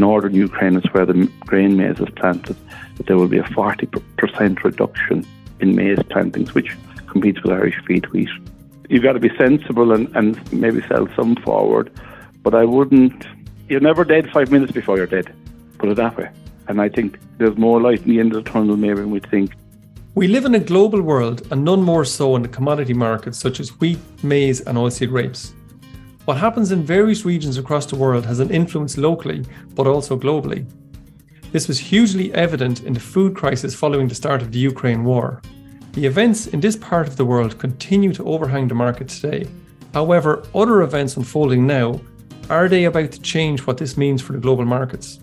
northern Ukraine is where the grain maize is planted, that there will be a 40% reduction in maize plantings, which competes with Irish feed wheat. You've got to be sensible and, and maybe sell some forward, but I wouldn't. You're never dead five minutes before you're dead, put it that way. And I think there's more light in the end of the tunnel maybe than we think. We live in a global world, and none more so in the commodity markets such as wheat, maize, and oilseed rapes. What happens in various regions across the world has an influence locally, but also globally. This was hugely evident in the food crisis following the start of the Ukraine war. The events in this part of the world continue to overhang the market today. However, other events unfolding now are they about to change what this means for the global markets?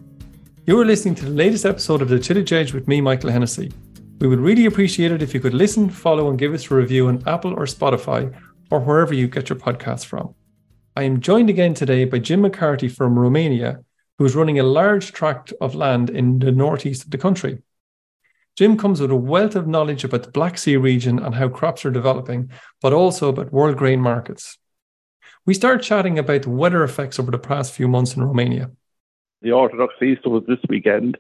You are listening to the latest episode of The Tillage Edge with me, Michael Hennessy. We would really appreciate it if you could listen, follow, and give us a review on Apple or Spotify or wherever you get your podcasts from. I am joined again today by Jim McCarthy from Romania, who is running a large tract of land in the northeast of the country. Jim comes with a wealth of knowledge about the Black Sea region and how crops are developing, but also about world grain markets. We start chatting about the weather effects over the past few months in Romania. The Orthodox Easter was this weekend,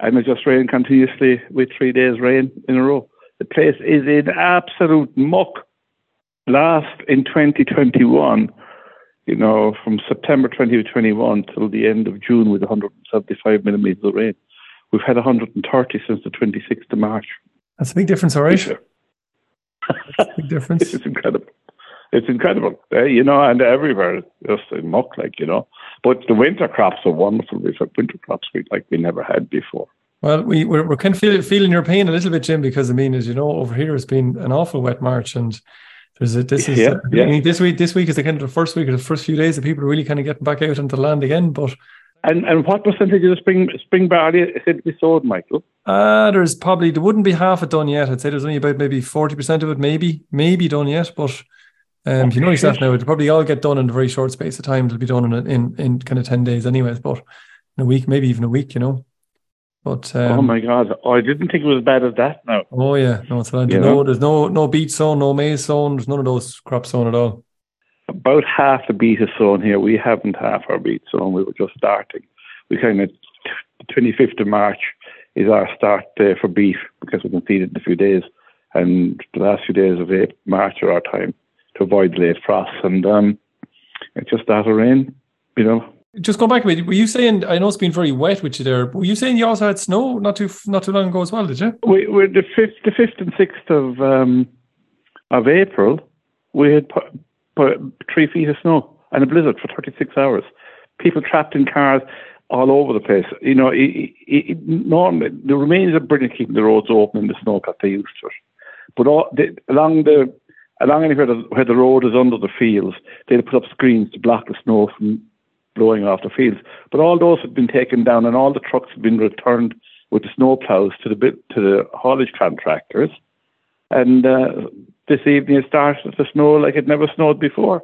and it just rained continuously with three days rain in a row. The place is in absolute muck. Last in 2021, you know, from September 2021 till the end of June with 175 millimetres of rain. We've had 130 since the 26th of March. That's a big difference, all right. big difference. it's incredible. It's incredible, uh, you know, and everywhere just in muck, like you know. But the winter crops are wonderful. We've had winter crops like we never had before. Well, we we're, we're kind of feel, feeling your pain a little bit, Jim, because I mean, as you know, over here it's been an awful wet March, and there's a, this is yeah, yeah. this week. This week is the kind of the first week or the first few days that people are really kind of getting back out into the land again. But and and what percentage of the spring spring barley is it to be sold, Michael? Uh there's probably there wouldn't be half it done yet. I'd say there's only about maybe forty percent of it, maybe maybe done yet, but. Um, you know yourself now, it'll probably all get done in a very short space of time. It'll be done in in, in kind of ten days, anyways. But in a week, maybe even a week, you know. But um, oh my god, oh, I didn't think it was as bad as that. No. Oh yeah, no, it's not. No, there's no no beet sown, no maize sown. There's none of those crops sown at all. About half the beet is sown here. We haven't half our beet sown. We were just starting. We kind of twenty fifth of March is our start day for beet because we can feed it in a few days, and the last few days of March are our time to avoid late frosts. And um, it just started rain, you know. Just go back a bit. Were you saying? I know it's been very wet with you there. Were you saying you also had snow not too not too long ago as well? Did you? We were the fifth, the fifth and sixth of um, of April. We had put, put three feet of snow and a blizzard for thirty six hours. People trapped in cars all over the place. You know, it, it, it, normally the Romanians are brilliant keeping the roads open in the snow because they used to it. But all, the, along the along anywhere the, where the road is under the fields, they'll put up screens to block the snow from blowing off the fields. But all those have been taken down, and all the trucks have been returned with the snow plows to the bit, to the haulage contractors. And uh, this evening it started to snow like it never snowed before.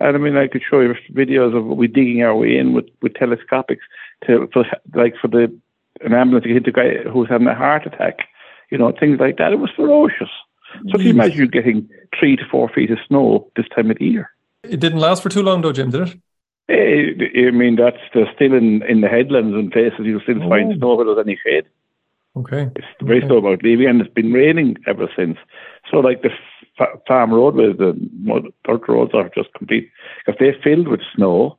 And I mean, I could show you videos of we digging our way in with, with telescopics to for, like for the an ambulance to hit the guy who was having a heart attack, you know, things like that. It was ferocious. So can you imagine you getting three to four feet of snow this time of the year? It didn't last for too long, though, Jim, did it? Eh, I mean, that's still in, in the headlands and places you'll still oh. find snow where there's any shade. Okay. It's very okay. slow about leaving, and it's been raining ever since. So, like the f- farm roadways, the dirt roads are just complete because they filled with snow,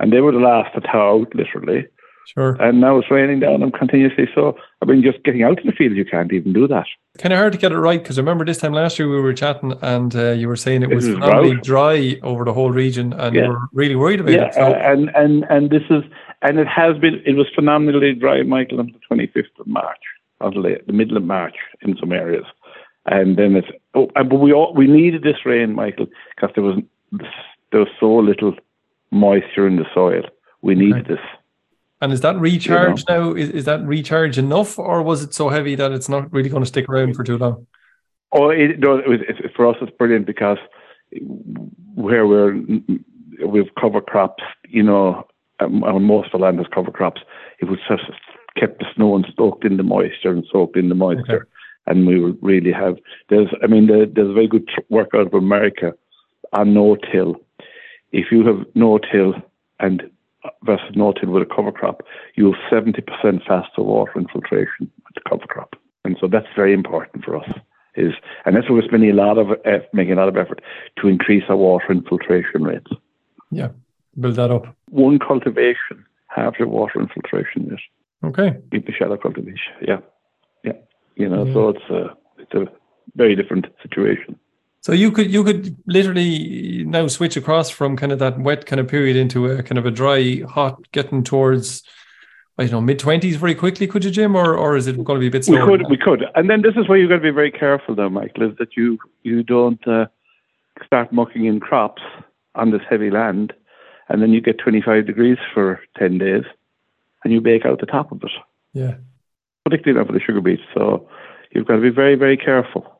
and they were the last to thaw out, literally. Sure. And now it's raining down them continuously. So I mean, just getting out in the field, you can't even do that. Kind of hard to get it right because I remember this time last year we were chatting and uh, you were saying it was really dry over the whole region, and yeah. you were really worried about yeah, it. So. Uh, and and and this is and it has been. It was phenomenally dry, Michael, on the twenty fifth of March, until the middle of March in some areas, and then it's. Oh, but we all we needed this rain, Michael, because there was there was so little moisture in the soil. We needed this. And is that recharge you know? now? Is, is that recharge enough, or was it so heavy that it's not really going to stick around for too long? Oh, it, no, it was, it, for us, it's brilliant because where we're we've cover crops, you know, um, most of the land has cover crops. It was just kept the snow and soaked in the moisture and soaked in the moisture, okay. and we will really have. There's, I mean, there, there's a very good work out of America on no till. If you have no till and versus no-till with a cover crop, you have 70% faster water infiltration with the cover crop. And so that's very important for us. Is and that's why we're spending a lot of uh, making a lot of effort to increase our water infiltration rates. Yeah, build that up. One cultivation, half your water infiltration rate. Okay. With the shallow cultivation, yeah, yeah. You know, yeah. so it's a it's a very different situation. So you could you could literally now switch across from kind of that wet kind of period into a kind of a dry, hot, getting towards I don't know mid twenties very quickly. Could you, Jim, or or is it going to be a bit slower? We could, we could, and then this is where you've got to be very careful, though, Michael, is that you you don't uh, start mucking in crops on this heavy land, and then you get twenty five degrees for ten days, and you bake out the top of it. Yeah, particularly now for the sugar beet. So you've got to be very very careful.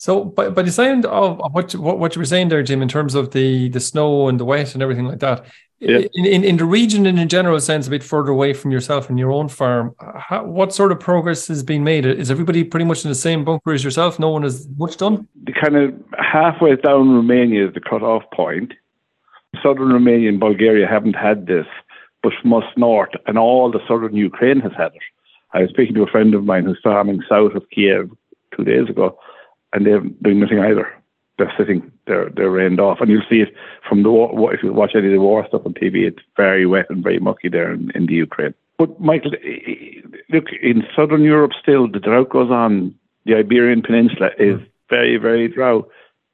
So, by, by the sound of what, what what you were saying there, Jim, in terms of the the snow and the wet and everything like that, yeah. in, in, in the region and in general sense, a bit further away from yourself and your own farm, how, what sort of progress has been made? Is everybody pretty much in the same bunker as yourself? No one has much done. The kind of halfway down Romania is the cut-off point. Southern Romania and Bulgaria haven't had this, but most north and all the southern Ukraine has had it. I was speaking to a friend of mine who's farming south of Kiev two days ago and they're doing nothing either. They're sitting, they're they're rained off, and you'll see it from the war. If you watch any of the war stuff on TV, it's very wet and very mucky there in, in the Ukraine. But Michael, look in southern Europe still the drought goes on. The Iberian Peninsula is mm. very very dry,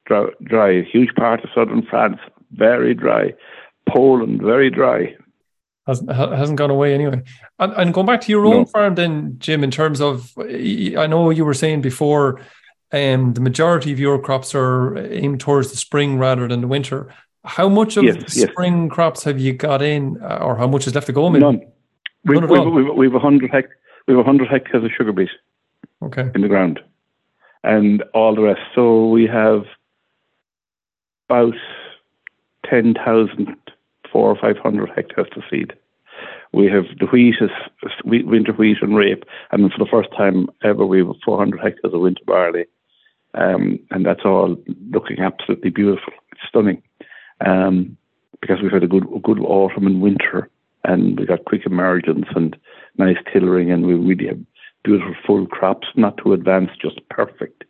dry, dry. A huge part of southern France very dry. Poland very dry hasn't hasn't gone away anyway. And, and going back to your own no. farm, then Jim, in terms of, I know you were saying before um, the majority of your crops are aimed towards the spring rather than the winter. How much of yes, the yes. spring crops have you got in, uh, or how much is left to go? Maybe? None. We've, None we've, we've, we've, 100 hect- we have 100 hectares of sugar beet okay. in the ground and all the rest. So we have about 10,000, four or 500 hectares to seed. We have the wheat is winter wheat and rape, and for the first time ever, we have 400 hectares of winter barley um, and that's all looking absolutely beautiful. Stunning um, because we've had a good a good autumn and winter, and we got quick emergence and nice tillering, and we really have beautiful full crops, not too advanced, just perfect.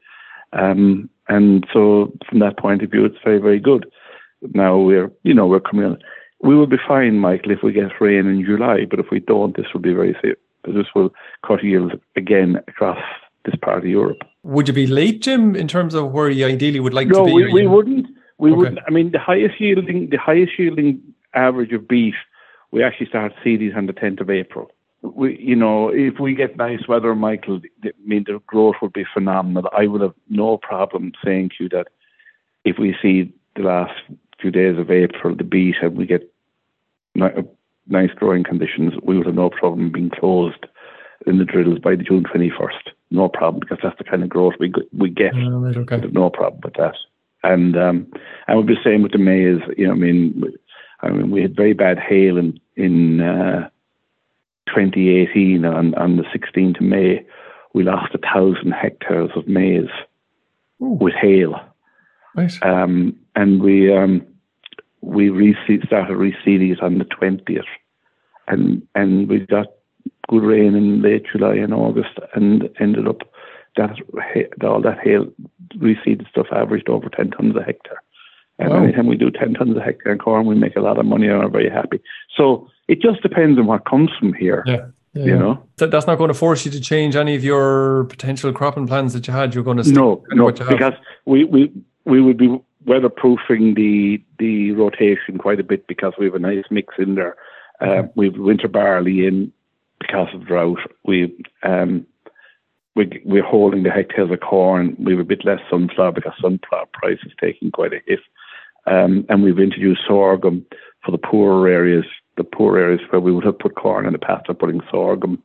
Um, and so, from that point of view, it's very very good. Now we're you know we're coming on. We will be fine, Michael, if we get rain in July, but if we don't, this will be very. This will cut yields again across this part of Europe. Would you be late, Jim, in terms of where you ideally would like no, to be? No, we, we wouldn't. We okay. wouldn't. I mean, the highest yielding, the highest yielding average of beet, we actually start seeding on the 10th of April. We, you know, if we get nice weather, Michael, I mean, the growth would be phenomenal. I would have no problem saying to you that if we see the last few days of April, the beet, and we get uh, nice growing conditions, we would have no problem being closed in the drills by the June 21st. No problem, because that's the kind of growth we we get. Right, okay. No problem with that. And um, and we'll be same with the maize, you know, I mean, I mean, we had very bad hail in in uh, 2018 on on the 16th of May. We lost a thousand hectares of maize Ooh. with hail. Right. Um, and we um, we reseed, started reseeding it on the 20th, and and we got good rain in late July and August, and ended up that all that hail reseeded stuff averaged over ten tons a hectare. And wow. anytime we do ten tons a hectare in corn, we make a lot of money and are very happy. So it just depends on what comes from here. Yeah. Yeah, you know, that's not going to force you to change any of your potential cropping plans that you had. You're going to no, no, because we, we we would be weatherproofing the the rotation quite a bit because we have a nice mix in there. Uh, we've winter barley in, because of drought. We um, we we're holding the hectares of corn. We have a bit less sunflower because sunflower price is taking quite a hit. Um, and we've introduced sorghum for the poorer areas, the poor areas where we would have put corn in the past of putting sorghum,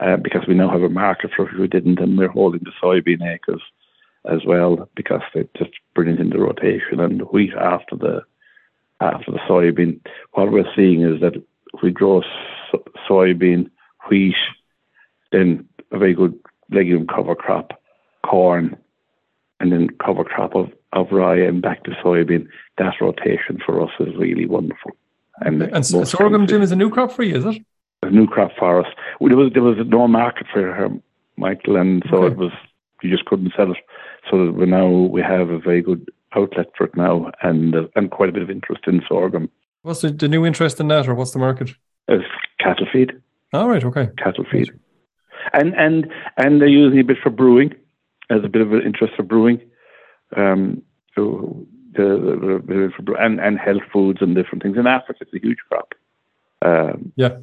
uh, because we now have a market for it. We didn't, and we're holding the soybean acres as well because they just bring it into rotation and wheat after the after the soybean. What we're seeing is that if we grow so- soybean wheat, then a very good legume cover crop, corn, and then cover crop of, of rye and back to soybean. That rotation for us is really wonderful. And, and sorghum, Jim, is a new crop for you, is it? A new crop for us. There was there was no market for her, Michael, and so okay. it was you just couldn't sell it. So we now we have a very good outlet for it now, and uh, and quite a bit of interest in sorghum. What's the, the new interest in that, or what's the market? It's cattle feed. All right, okay. Cattle feed, and and and they're using a bit for brewing, as a bit of an interest for brewing. Um, so the, the, the, and and health foods and different things in Africa. It's a huge crop. Um, yeah,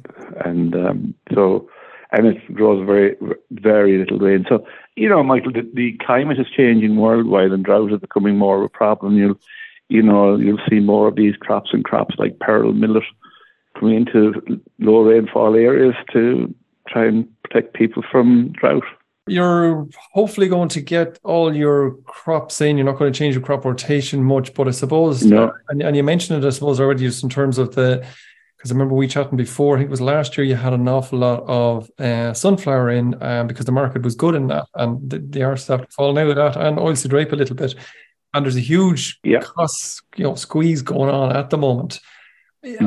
and um, so and it grows very very little rain. So you know, Michael, the, the climate is changing worldwide, and drought is becoming more of a problem. You'll you know you'll see more of these crops and crops like pearl millet coming into low rainfall areas to try and protect people from drought. You're hopefully going to get all your crops in. You're not going to change your crop rotation much, but I suppose, no. and, and you mentioned it, I suppose, already just in terms of the, because I remember we chatting before, I think it was last year, you had an awful lot of uh, sunflower in um, because the market was good in that, and the, the are starting to fall out of that, and oilseed rape a little bit. And there's a huge yeah. cost, you know, squeeze going on at the moment.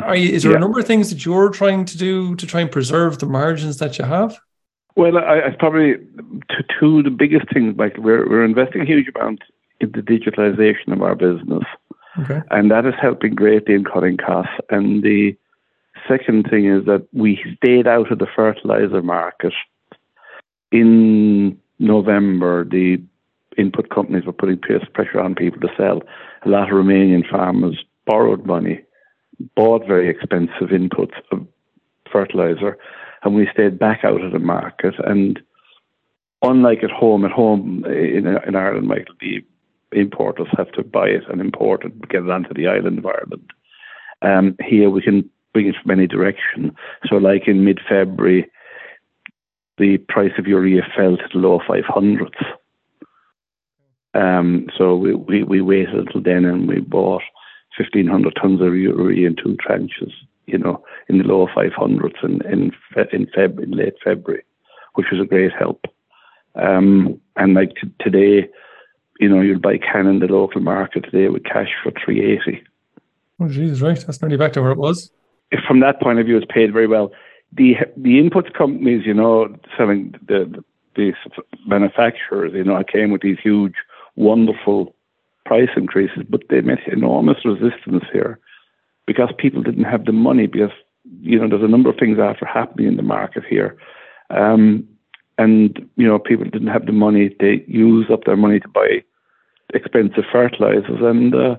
Are you, is there yeah. a number of things that you're trying to do to try and preserve the margins that you have? Well, I, I probably two, the biggest things. Like we're we're investing a huge amount in the digitalization of our business, okay. and that is helping greatly in cutting costs. And the second thing is that we stayed out of the fertilizer market in November. The input companies were putting pressure on people to sell. A lot of Romanian farmers borrowed money, bought very expensive inputs of fertilizer, and we stayed back out of the market. And unlike at home, at home in, in Ireland, Michael, the importers have to buy it and import it, and get it onto the island of Ireland. Um, here we can bring it from any direction. So, like in mid February, the price of urea fell to the low 500s. Um, so we, we, we waited until then and we bought 1,500 tons of urea in two tranches you know, in the lower 500s in in in, Feb, in late February, which was a great help. Um, and like t- today, you know, you'll buy CAN in the local market today with cash for 380. Oh, Jesus, right. That's nearly back to where it was. If from that point of view, it's paid very well. The the input companies, you know, selling the, the, the manufacturers, you know, I came with these huge, wonderful price increases, but they met enormous resistance here because people didn't have the money because you know there's a number of things after happening in the market here. Um, and you know people didn't have the money. They use up their money to buy expensive fertilizers and uh,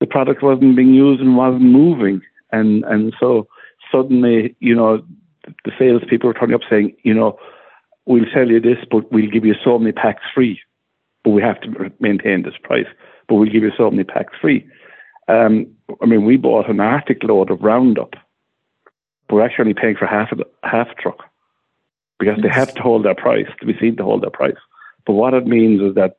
the product wasn't being used and wasn't moving. And and so suddenly you know the salespeople were turning up saying you know we'll sell you this but we'll give you so many packs free but we have to maintain this price but we'll give you so many packs free um, I mean, we bought an Arctic load of Roundup. We're actually only paying for half of the, half truck because they have to hold their price to be seen to hold their price. But what it means is that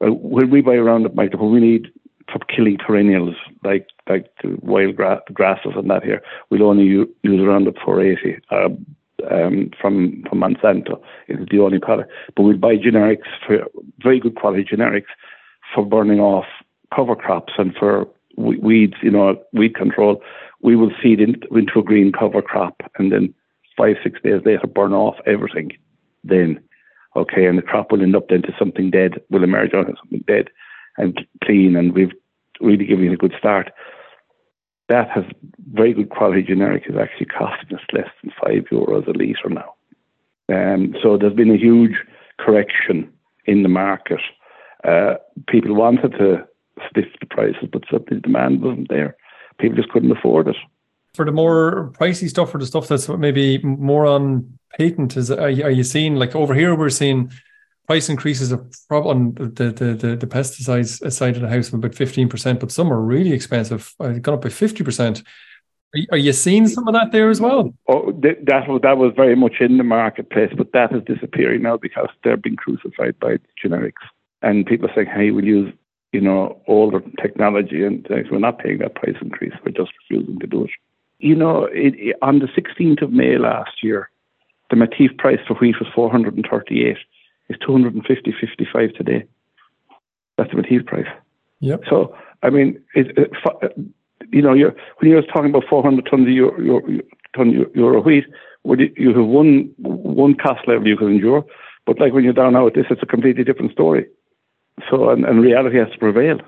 uh, when we buy Roundup, when we need for killing perennials like like the wild gra- grasses and that here, we'll only use, use Roundup 480 uh, um, from from Monsanto. It's the only product. But we'll buy generics for very good quality generics for burning off cover crops and for weeds, you know, weed control, we will seed into a green cover crop and then five, six days later burn off everything. Then, okay, and the crop will end up then to something dead, will emerge out of something dead and clean, and we've really given it a good start. That has very good quality generic is actually costing us less than five euros a litre now. Um, so there's been a huge correction in the market. Uh, people wanted to stiff the prices, but suddenly demand wasn't there. People just couldn't afford it. For the more pricey stuff, or the stuff that's maybe more on patent, is are you, are you seeing like over here we're seeing price increases of on the, the the the pesticides side of the house about fifteen percent, but some are really expensive. I've uh, gone up by fifty percent. Are you seeing some of that there as well? Oh, that was that was very much in the marketplace, but that is disappearing now because they're being crucified by generics, and people are saying, "Hey, we'll use you know, older technology, and we're not paying that price increase. We're just refusing to do it. You know, it, it, on the 16th of May last year, the Matif price for wheat was 438. It's 250.55 today. That's the Matif price. Yep. So, I mean, it, you know, you're, when you're talking about 400 tons of euro, euro, ton euro wheat, you have one one cost level you can endure. But like when you're down now at this, it's a completely different story. So, and, and reality has to prevail.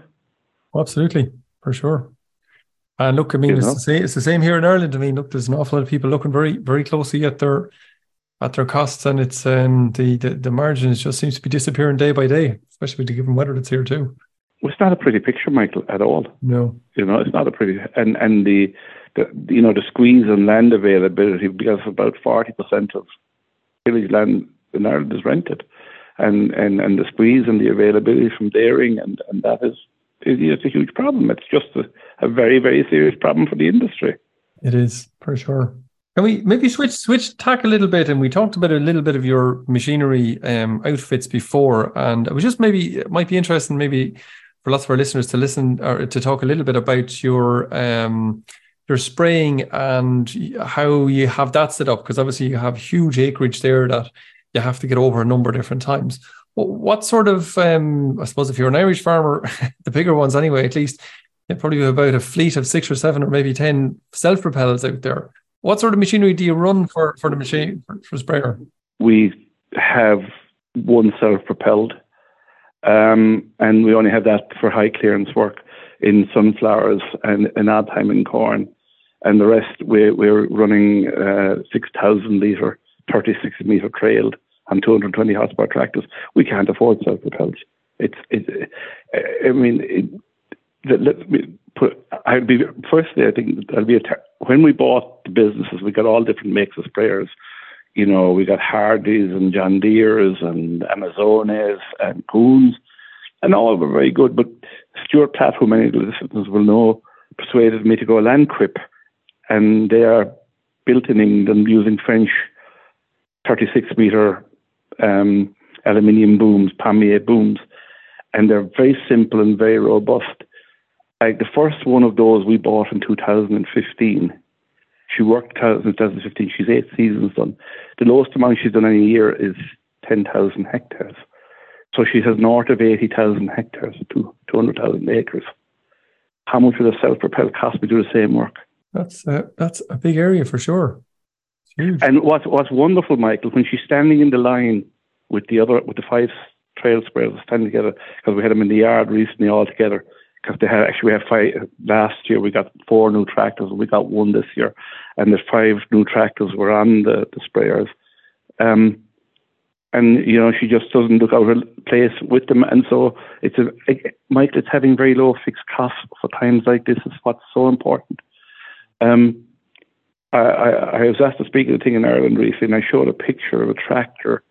Oh, absolutely, for sure. And look, I mean, it's the, same, it's the same here in Ireland. I mean, look, there's an awful lot of people looking very, very closely at their at their costs, and it's um, the, the the margins just seems to be disappearing day by day, especially with the given weather that's here too. Well, it's not a pretty picture, Michael, at all. No, you know, it's not a pretty, and and the, the you know the squeeze on land availability because about forty percent of tillage land in Ireland is rented, and and and the squeeze and the availability from dairying, and and that is it's a huge problem. It's just a, a very very serious problem for the industry. It is for sure. Can we maybe switch switch tack a little bit? And we talked about a little bit of your machinery um, outfits before, and it was just maybe it might be interesting maybe for lots of our listeners to listen or to talk a little bit about your um, your spraying and how you have that set up because obviously you have huge acreage there that you have to get over a number of different times. What sort of, um, I suppose, if you're an Irish farmer, the bigger ones anyway, at least, you probably have about a fleet of six or seven or maybe 10 self propellers out there. What sort of machinery do you run for, for the machine, for, for sprayer? We have one self propelled, um, and we only have that for high clearance work in sunflowers and in odd time in corn. And the rest, we, we're running uh, 6,000 litre, 36 metre trailed and 220 horsepower tractors, we can't afford self-propelled. It's, it, I mean, it, let me put, I'd be, firstly, I think that'll be a, ter- when we bought the businesses, we got all different makes of sprayers. You know, we got Hardis and John Deere's and Amazones and Kuhns, and all of them were very good. But Stuart Platt, who many of the listeners will know, persuaded me to go Landquip, and they are built in England using French 36 meter um, aluminium booms, Pommier booms, and they're very simple and very robust. Like the first one of those we bought in 2015. She worked in 2015. She's eight seasons done. The lowest amount she's done in a year is 10,000 hectares. So she has north of 80,000 hectares, 200,000 acres. How much would a self-propelled cost me do the same work? That's a, that's a big area for sure. And what's what's wonderful, Michael, when she's standing in the line with the other with the five trail sprayers standing together because we had them in the yard recently all together because they had actually we had five last year we got four new tractors and we got one this year and the five new tractors were on the, the sprayers. Um, and you know she just doesn't look out of place with them, and so it's a it, Michael. It's having very low fixed costs for times like this is what's so important. Um, I, I, I was asked to speak at a thing in Ireland recently, and I showed a picture of a tractor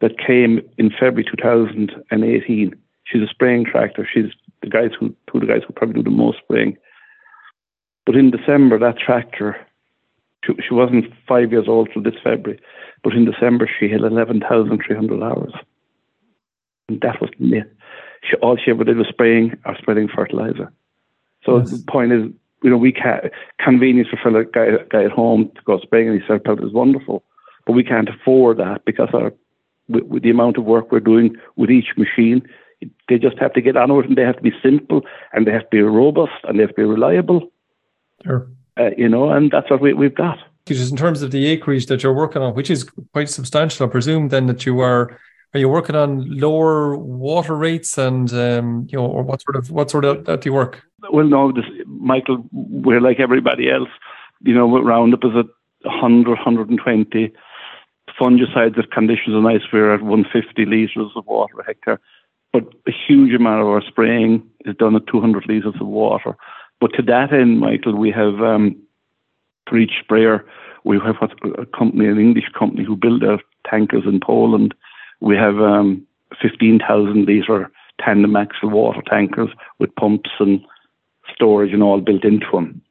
that came in February 2018. She's a spraying tractor. She's the guys who two of the guys who probably do the most spraying. But in December, that tractor, she, she wasn't five years old till this February, but in December she had 11,300 hours. And that was it. She, all she ever did was spraying or spreading fertilizer. So yes. the point is, you know, we can't, convenience for a guy, guy at home to go spraying and he self out is wonderful, but we can't afford that because our, with, with, the amount of work we're doing with each machine, they just have to get on with it and they have to be simple and they have to be robust and they have to be reliable. Sure. Uh, you know, and that's what we, we've got. Just in terms of the acreage that you're working on, which is quite substantial, I presume then that you are are you working on lower water rates and um, you know, or what sort of what sort of that do you work? Well, no, this, Michael, we're like everybody else. You know, Roundup is at 100, 120. Fungicides, if conditions are nice, we're at 150 litres of water a hectare. But a huge amount of our spraying is done at 200 litres of water. But to that end, Michael, we have um, for each sprayer, we have a company, an English company, who build out tankers in Poland we have um, 15,000 litre tandem axle water tankers with pumps and storage and all built into them.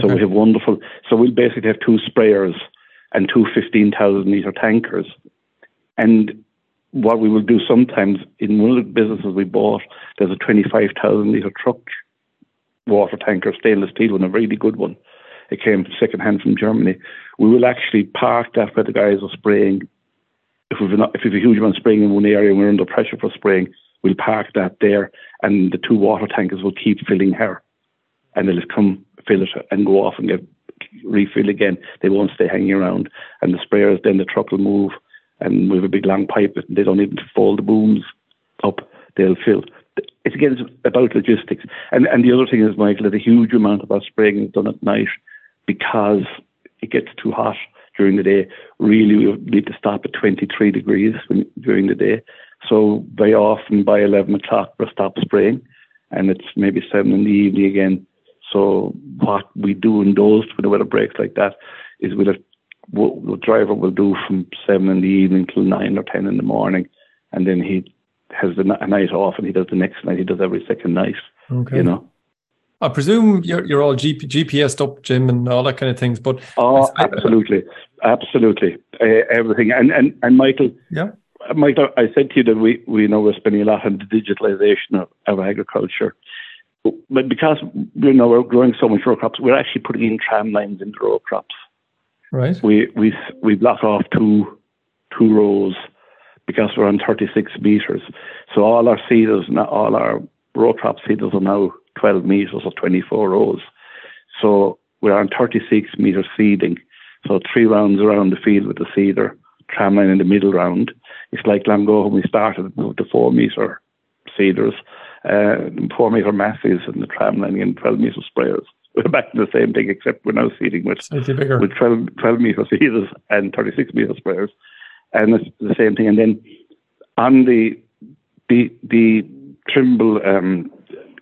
So okay. we have wonderful. So we'll basically have two sprayers and two 15,000 litre tankers. And what we will do sometimes in one of the businesses we bought, there's a 25,000 litre truck water tanker, stainless steel one, a really good one. It came second hand from Germany. We will actually park that where the guys are spraying if we've, not, if we've a huge amount of spraying in one area and we're under pressure for spraying, we'll park that there and the two water tankers will keep filling her. And they'll come fill it and go off and get refill again. They won't stay hanging around. And the sprayers, then the truck will move and have a big long pipe. They don't even fold the booms up. They'll fill. It's again it's about logistics. And and the other thing is, Michael, that a huge amount of our spraying is done at night because it gets too hot during the day. Really, we need to stop at 23 degrees when, during the day. So very often by 11 o'clock we'll stop spraying, and it's maybe seven in the evening again. So what we do in those when the weather breaks like that is we'll have, what the driver will do from seven in the evening till nine or ten in the morning, and then he has the, a night off and he does the next night. He does every second night. Okay. You know. I presume you're you're all GP, GPS up, Jim, and all that kind of things. But oh, absolutely, absolutely, uh, everything. And and and Michael, yeah, Michael, I said to you that we we know we're spending a lot on the digitalization of, of agriculture, but because you know we're growing so much row crops, we're actually putting in tram lines into row crops. Right. We we we block off two two rows because we're on 36 meters. So all our seeders, all our row crop seeders are now 12 meters or 24 rows. So we're on 36 meter seeding. So three rounds around the field with the seeder, tramline in the middle round. It's like ago when we started with the four meter seeders, uh, four meter masses and the tramline and 12 meter sprayers. We're back to the same thing, except we're now seeding with, with 12, 12 meter seeders and 36 meter sprayers. And it's the same thing. And then on the the the Trimble um,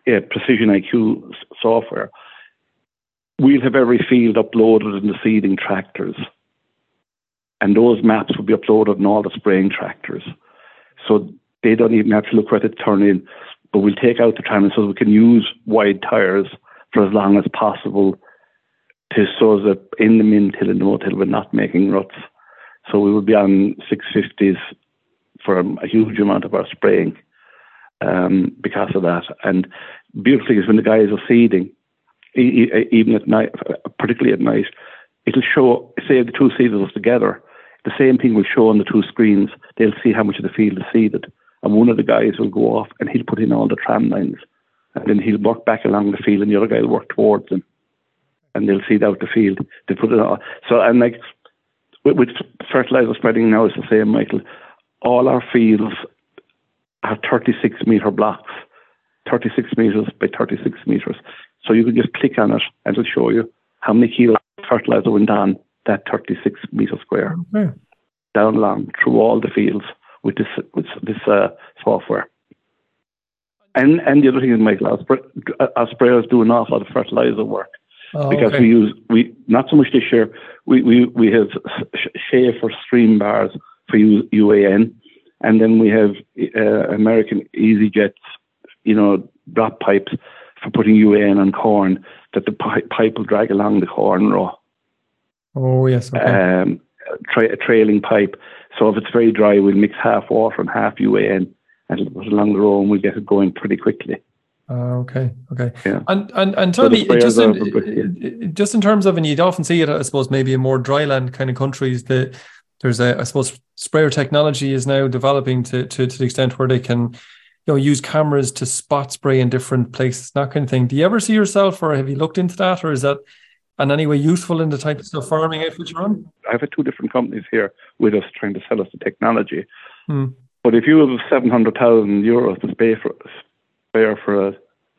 yeah, Precision IQ software, we'll have every field uploaded in the seeding tractors. And those maps will be uploaded in all the spraying tractors. So they don't even have to look where to turn in. But we'll take out the tram so we can use wide tires for as long as possible to so that in the min till and no till we're not making ruts. So we will be on 650s for a huge amount of our spraying um, because of that. And beautiful thing is when the guys are seeding, even at night, particularly at night, it'll show, say the two seeders together, the same thing will show on the two screens. They'll see how much of the field is seeded. And one of the guys will go off and he'll put in all the tram lines. And then he'll work back along the field and the other guy will work towards him, And they'll seed out the field. They put it on. So, and like with, with fertilizer spreading now, it's the same, Michael. All our fields have 36 metre blocks, 36 metres by 36 metres. So you can just click on it and it'll show you how many kilos of fertilizer went on that 36 metre square. Okay. Down along through all the fields with this with this uh, software. And and the other thing is, Michael, our, sprayers do an awful lot of fertilizer work. Oh, because okay. we use we not so much this year. We we we have Schaefer stream bars for UAN, and then we have uh, American EasyJets, you know, drop pipes for putting UAN on corn that the pipe, pipe will drag along the corn row. Oh yes, okay. Um, tra- a trailing pipe. So if it's very dry, we'll mix half water and half UAN, and it'll put along the row, and we'll get it going pretty quickly. Uh, okay, okay. Yeah. And and and tell so me, just in, just in terms of, and you'd often see it, I suppose, maybe in more dryland kind of countries, that there's a, I suppose, sprayer technology is now developing to, to to the extent where they can, you know, use cameras to spot spray in different places, that kind of thing. Do you ever see yourself, or have you looked into that, or is that in any way useful in the type of farming outfit you're on? I've had two different companies here with us trying to sell us the technology. Hmm. But if you have 700,000 euros to pay for, spare for a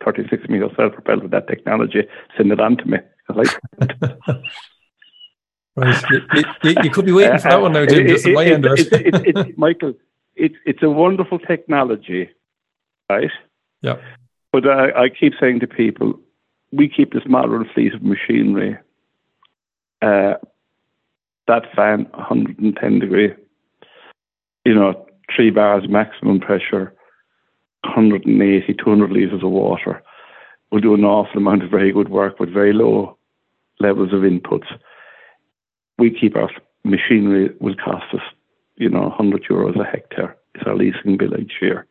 36 meter self-propelled with that technology, send it on to me. right. You, you, you, could be waiting for that one now, Jim, just it, my end it. it, it Michael, it's it's a wonderful technology, right? Yeah. But I, I keep saying to people, we keep this modern fleet of machinery. Uh, that fan, 110 degree, you know, three bars maximum pressure, 180, 200 litres of water will do an awful amount of very good work with very low levels of inputs. We keep our machinery will cost us, you know, 100 euros a hectare. It's our leasing bill each year.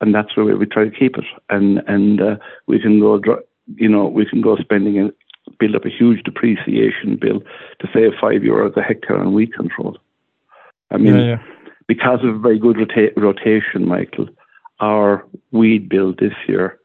And that's where we try to keep it. And and uh, we can go, you know, we can go spending and build up a huge depreciation bill to save five euros a hectare on weed control. I mean, yeah, yeah. Because of a very good rota- rotation, Michael, our weed bill this year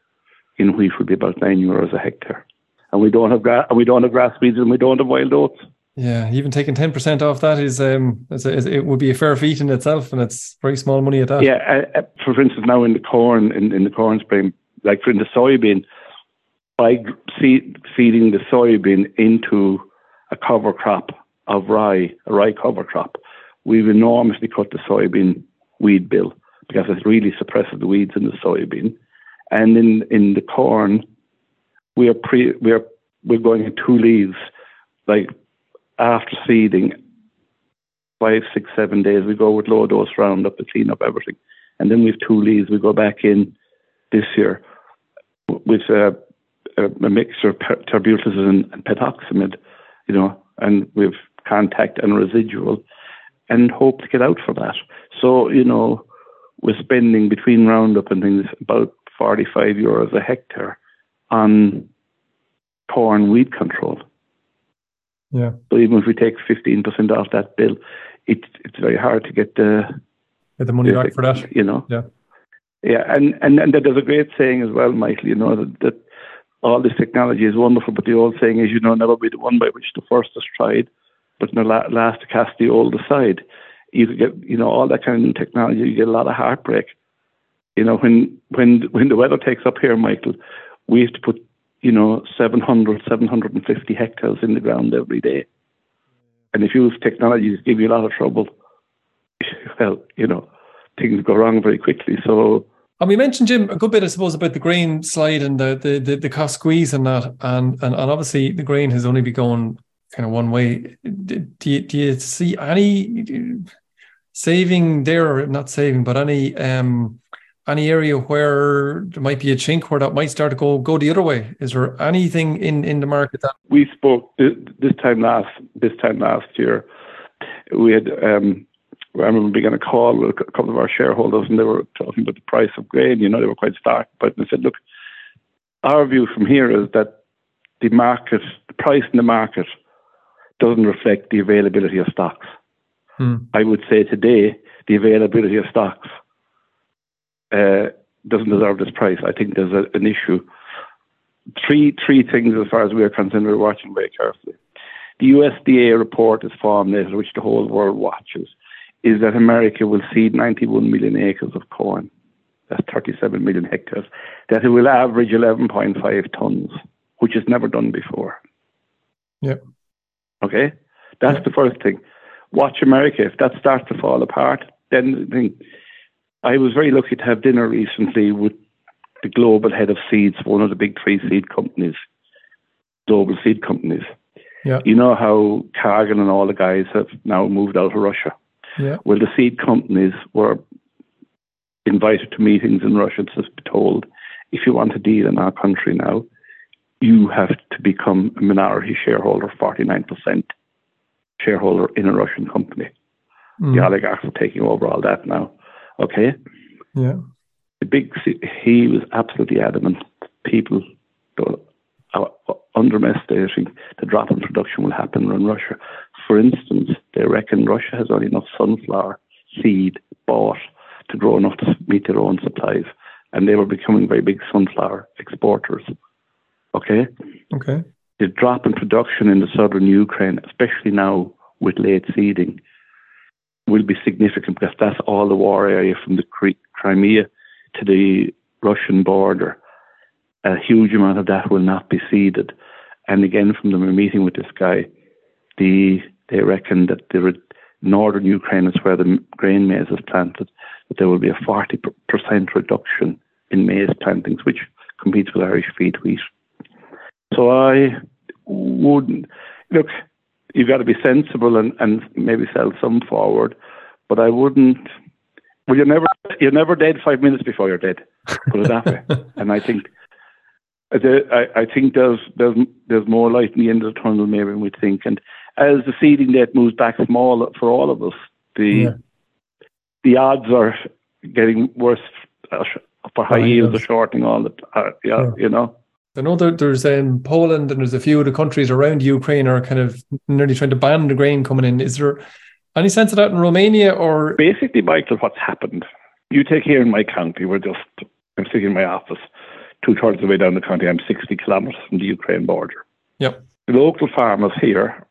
in wheat would be about nine euros a hectare. and we don't have gra- and we don't have grass weeds, and we don't have wild oats. Yeah, even taking ten percent off that is um, is, is, it would be a fair feat in itself, and it's very small money at that. Yeah, uh, uh for instance, now in the corn, in, in the corn spring, like for in the soybean, by seed, feeding the soybean into a cover crop of rye, a rye cover crop, we've enormously cut the soybean weed bill because it really suppresses the weeds in the soybean. And in in the corn, we are pre we are we're going in two leaves, like after seeding, five, six, seven days, we go with low dose Roundup to clean up everything. And then we have two leaves. We go back in this year with a, a, a mixture of terbuthylazine and pethoxamid, you know, and with contact and residual, and hope to get out for that. So, you know, we're spending between Roundup and things about 45 euros a hectare on corn weed control. Yeah. So even if we take 15% off that bill, it, it's very hard to get the get the money the, back for that. You know. Yeah. Yeah, and, and and there's a great saying as well, Michael. You know that, that all this technology is wonderful, but the old saying is, you know, never be the one by which the first is tried, but in the last to cast the old aside. You could get, you know, all that kind of new technology. You get a lot of heartbreak. You know, when when when the weather takes up here, Michael, we have to put you know, 700, 750 hectares in the ground every day. And if you use technologies give you a lot of trouble, well, you know, things go wrong very quickly. So and we mentioned Jim a good bit, I suppose, about the grain slide and the the the, the cost squeeze and that, and, and and obviously the grain has only been going kind of one way. Do you, do you see any saving there, or not saving, but any um any area where there might be a chink where that might start to go go the other way? Is there anything in, in the market that we spoke this time last this time last year? We had um, I remember being on a call with a couple of our shareholders, and they were talking about the price of grain. You know, they were quite stark, but they said, "Look, our view from here is that the market, the price in the market, doesn't reflect the availability of stocks." Hmm. I would say today the availability of stocks uh, doesn't deserve this price. I think there's a, an issue. Three three things as far as we are concerned. We're watching very carefully. The USDA report is formulated, which the whole world watches, is that America will seed 91 million acres of corn. That's 37 million hectares. That it will average 11.5 tons, which is never done before. Yep. Okay, that's the first thing. Watch America. If that starts to fall apart, then the thing I was very lucky to have dinner recently with the global head of seeds one of the big three seed companies, global seed companies. Yeah. You know how Cargill and all the guys have now moved out of Russia. Yeah. Well, the seed companies were invited to meetings in Russia to be told, if you want to deal in our country now, you have to become a minority shareholder, 49% shareholder in a Russian company. Mm. The oligarchs are taking over all that now. Okay. Yeah. The big, he was absolutely adamant. People are underestimating the drop in production will happen in Russia. For instance, they reckon Russia has only enough sunflower seed bought to grow enough to meet their own supplies, and they were becoming very big sunflower exporters. Okay. Okay. The drop in production in the southern Ukraine, especially now with late seeding, will be significant because that's all the war area from the Crimea to the Russian border. A huge amount of that will not be seeded. And again, from the meeting with this guy, the they reckon that the northern Ukraine is where the grain maize is planted, that there will be a 40% reduction in maize plantings, which competes with Irish feed wheat. So I wouldn't look you've got to be sensible and, and maybe sell some forward, but I wouldn't. Well, you're never you're never dead five minutes before you're dead. Put it that way. And I think I, I think there's there's there's more light in the end of the tunnel maybe than we think. And as the seeding date moves back small for all of us, the yeah. the odds are getting worse for high yields are shortening all the uh, yeah, yeah, you know. I know that there's um, Poland and there's a few of the countries around Ukraine are kind of nearly trying to ban the grain coming in. Is there any sense of that in Romania or? Basically, Michael, what's happened? You take here in my county, we're just, I'm sitting in my office. two thirds of the way down the county. I'm 60 kilometres from the Ukraine border. Yep. The local farmers here,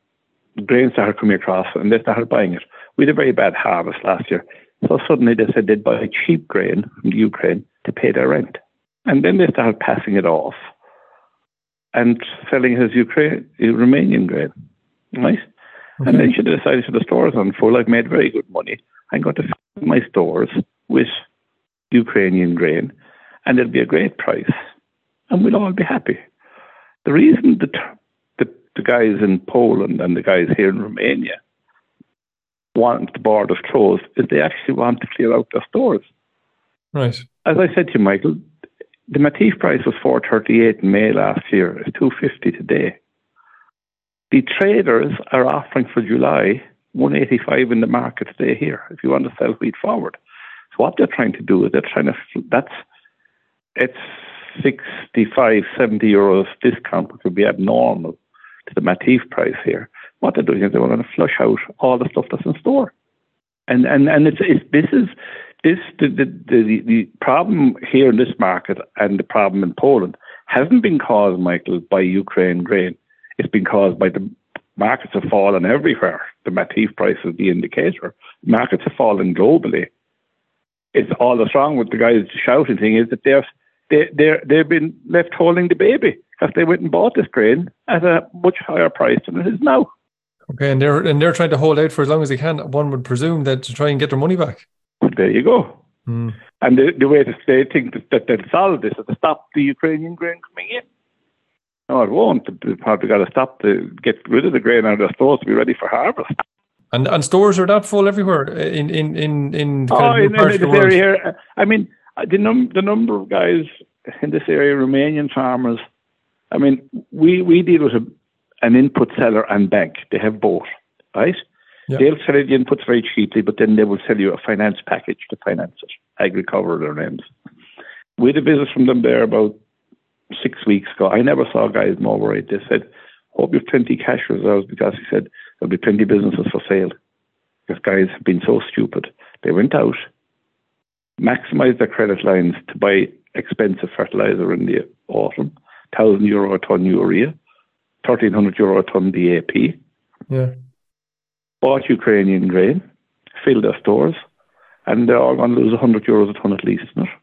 grain started coming across and they started buying it. We had a very bad harvest last year. So suddenly they said they'd buy cheap grain from the Ukraine to pay their rent. And then they started passing it off and selling his Ukraine, Romanian grain. Right? Okay. And then she decided to the stores on full. I've made very good money. I'm going to fill my stores with Ukrainian grain and it'll be a great price. And we'll all be happy. The reason that the, the guys in Poland and the guys here in Romania want the borders closed is they actually want to clear out their stores. Right. As I said to you, Michael, the Matif price was 438 in May last year. It's 250 today. The traders are offering for July 185 in the market today here if you want to sell wheat forward. So what they're trying to do is they're trying to that's it's 65, 70 euros discount, which would be abnormal to the Matif price here. What they're doing is they're going to flush out all the stuff that's in store. And and and it's, it's this is this the, the the the problem here in this market and the problem in Poland hasn't been caused, Michael, by Ukraine grain. It's been caused by the markets have fallen everywhere. The Matif price is the indicator. Markets have fallen globally. It's all that's wrong with the guys shouting thing is that they're they they they've been left holding the baby because they went and bought this grain at a much higher price than it is now. Okay, and they're and they're trying to hold out for as long as they can. One would presume that to try and get their money back. There you go. Mm. And the, the way that they think that, that they'll solve this is to stop the Ukrainian grain coming in. No, it won't. They've probably got to stop to get rid of the grain out of the stores to be ready for harvest. And and stores are that full everywhere in in in in. Oh, in, in this area here. I mean, the num the number of guys in this area, Romanian farmers. I mean, we we deal with a an input seller and bank. They have both, right? Yep. They'll sell you the inputs very cheaply, but then they will sell you a finance package to finance it. Agricover their names. We had a visit from them there about six weeks ago. I never saw guys more worried. They said, hope you have plenty cash reserves because he said there'll be plenty businesses for sale. Because guys have been so stupid. They went out, maximized their credit lines to buy expensive fertilizer in the autumn, thousand euro a ton urea, 1,300 euro a ton DAP. Yeah. Bought Ukrainian grain, filled their stores, and they're all going to lose 100 euros a ton at least, isn't it?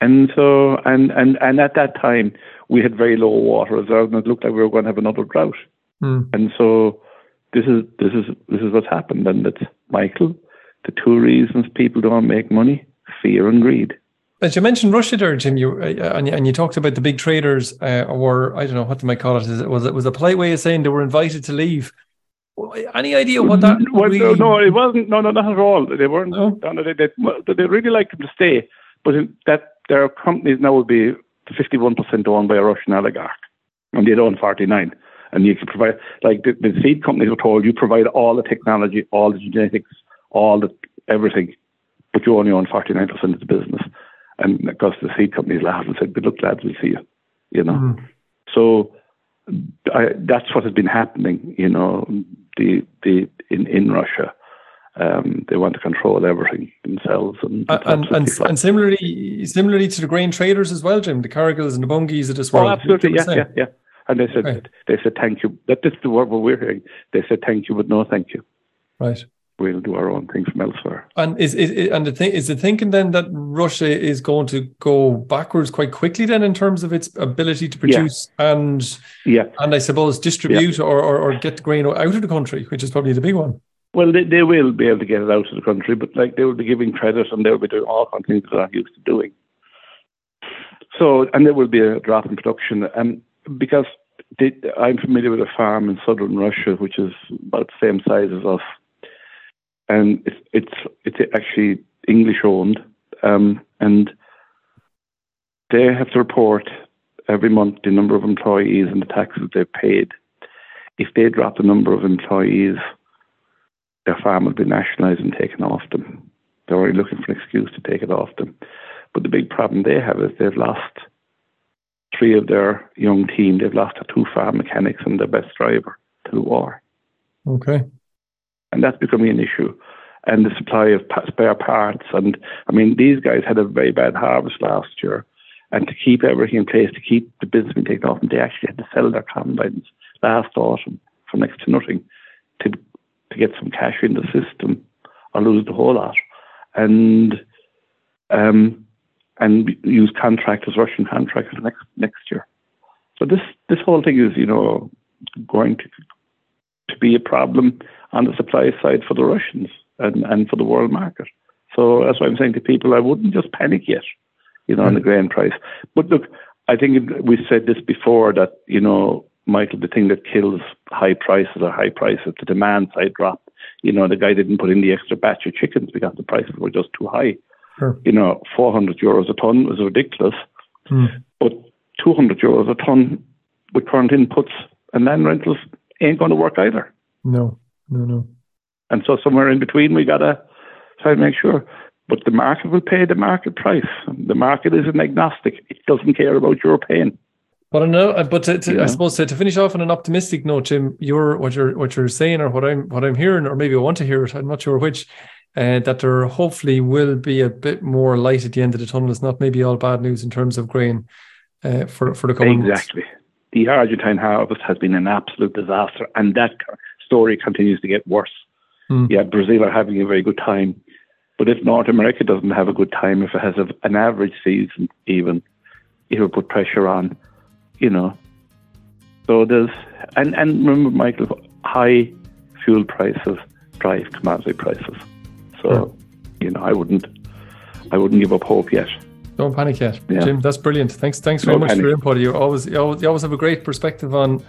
And so, and, and, and at that time, we had very low water reserves, and it looked like we were going to have another drought. Mm. And so, this is this is this is what's happened, and it's Michael. The two reasons people don't make money: fear and greed. As you mentioned Russia there, Jim, you uh, and, and you talked about the big traders, uh, or I don't know what they might call it. Is it was it was a polite way of saying they were invited to leave. Any idea what that? Well, really... no, it wasn't. No, no, not at all. They weren't. No? No, they, they, they really liked them to stay, but that their companies now would be fifty-one percent owned by a Russian oligarch, and they'd own forty-nine. And you can provide, like the, the seed companies were told, you provide all the technology, all the genetics, all the everything, but you only own forty-nine percent of the business. And of course, the seed companies laughed and said, "Good luck, lads. We'll see you." You know. Mm. So I, that's what has been happening. You know, the the in in Russia. Um, they want to control everything themselves, and uh, and and, and, similarly, similarly to the grain traders as well, Jim, the Cargills and the Bunges of this world. Oh, absolutely, yeah, yeah, yeah. And they said, okay. they said thank you. That is the word we're hearing. They said thank you, but no thank you. Right we'll do our own thing from elsewhere. And is, is and the thing is the thinking then that Russia is going to go backwards quite quickly then in terms of its ability to produce yeah. and yeah and I suppose distribute yeah. or, or, or get the grain out of the country, which is probably the big one. Well, they, they will be able to get it out of the country, but like they will be giving credit and they will be doing all kinds of things that they're not used to doing. So, and there will be a drop in production, um, because they, I'm familiar with a farm in southern Russia, which is about the same size as us and it's it's it's actually English owned, um, and they have to report every month the number of employees and the taxes they've paid. If they drop the number of employees, their farm will be nationalised and taken off them. They're already looking for an excuse to take it off them. But the big problem they have is they've lost three of their young team. They've lost two farm mechanics and their best driver to the war. Okay and that's becoming an issue. And the supply of spare parts, and I mean, these guys had a very bad harvest last year, and to keep everything in place, to keep the business being taken off, and they actually had to sell their combines last autumn for next to nothing to to get some cash in the system or lose the whole lot, and um, and use contractors, Russian contractors next next year. So this this whole thing is you know going to to be a problem on the supply side for the Russians and, and for the world market. So that's why I'm saying to people, I wouldn't just panic yet, you know, on the grain price. But look, I think we said this before that you know Michael, the thing that kills high prices or high prices, the demand side drop. You know, the guy didn't put in the extra batch of chickens because the prices were just too high. Sure. You know, 400 euros a ton was ridiculous, mm. but 200 euros a ton with current inputs and land rentals ain't going to work either. No, no, no. And so somewhere in between, we got to try to make sure. But the market will pay the market price. The market is an agnostic. It doesn't care about your pain. But I know, but to, to, yeah. I suppose to, to, finish off on an optimistic note, Jim, you're what you're what you're saying, or what I'm what I'm hearing, or maybe I want to hear it. I'm not sure which. Uh, that there hopefully will be a bit more light at the end of the tunnel. It's not maybe all bad news in terms of grain uh, for for the coming exactly. Months. The Argentine harvest has been an absolute disaster, and that story continues to get worse. Mm. Yeah, Brazil are having a very good time, but if North America doesn't have a good time, if it has a, an average season, even it will put pressure on you know. So there's and and remember, Michael, high fuel prices drive commodity prices. So you know, I wouldn't I wouldn't give up hope yet. Don't panic yet, yeah. Jim. That's brilliant. Thanks, thanks very no much panic. for your input. You always, you always, you always have a great perspective on,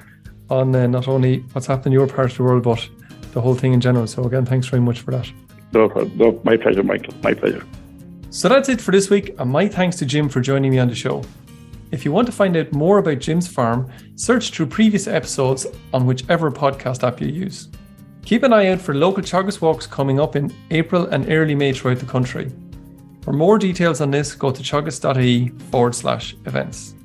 on uh, not only what's happening in your part of the world, but the whole thing in general. So again, thanks very much for that. No problem. No, my pleasure, Michael. My pleasure. So that's it for this week, and my thanks to Jim for joining me on the show. If you want to find out more about Jim's farm, search through previous episodes on whichever podcast app you use. Keep an eye out for local Teagasc walks coming up in April and early May throughout the country. For more details on this, go to teagasc.ie forward slash events.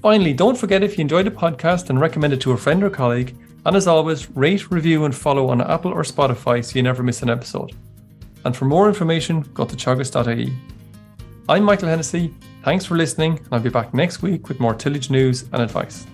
Finally, don't forget if you enjoyed the podcast and recommend it to a friend or colleague. And as always, rate, review, and follow on Apple or Spotify so you never miss an episode. And for more information, go to teagasc.ie. I'm Michael Hennessy. Thanks for listening, and I'll be back next week with more tillage news and advice.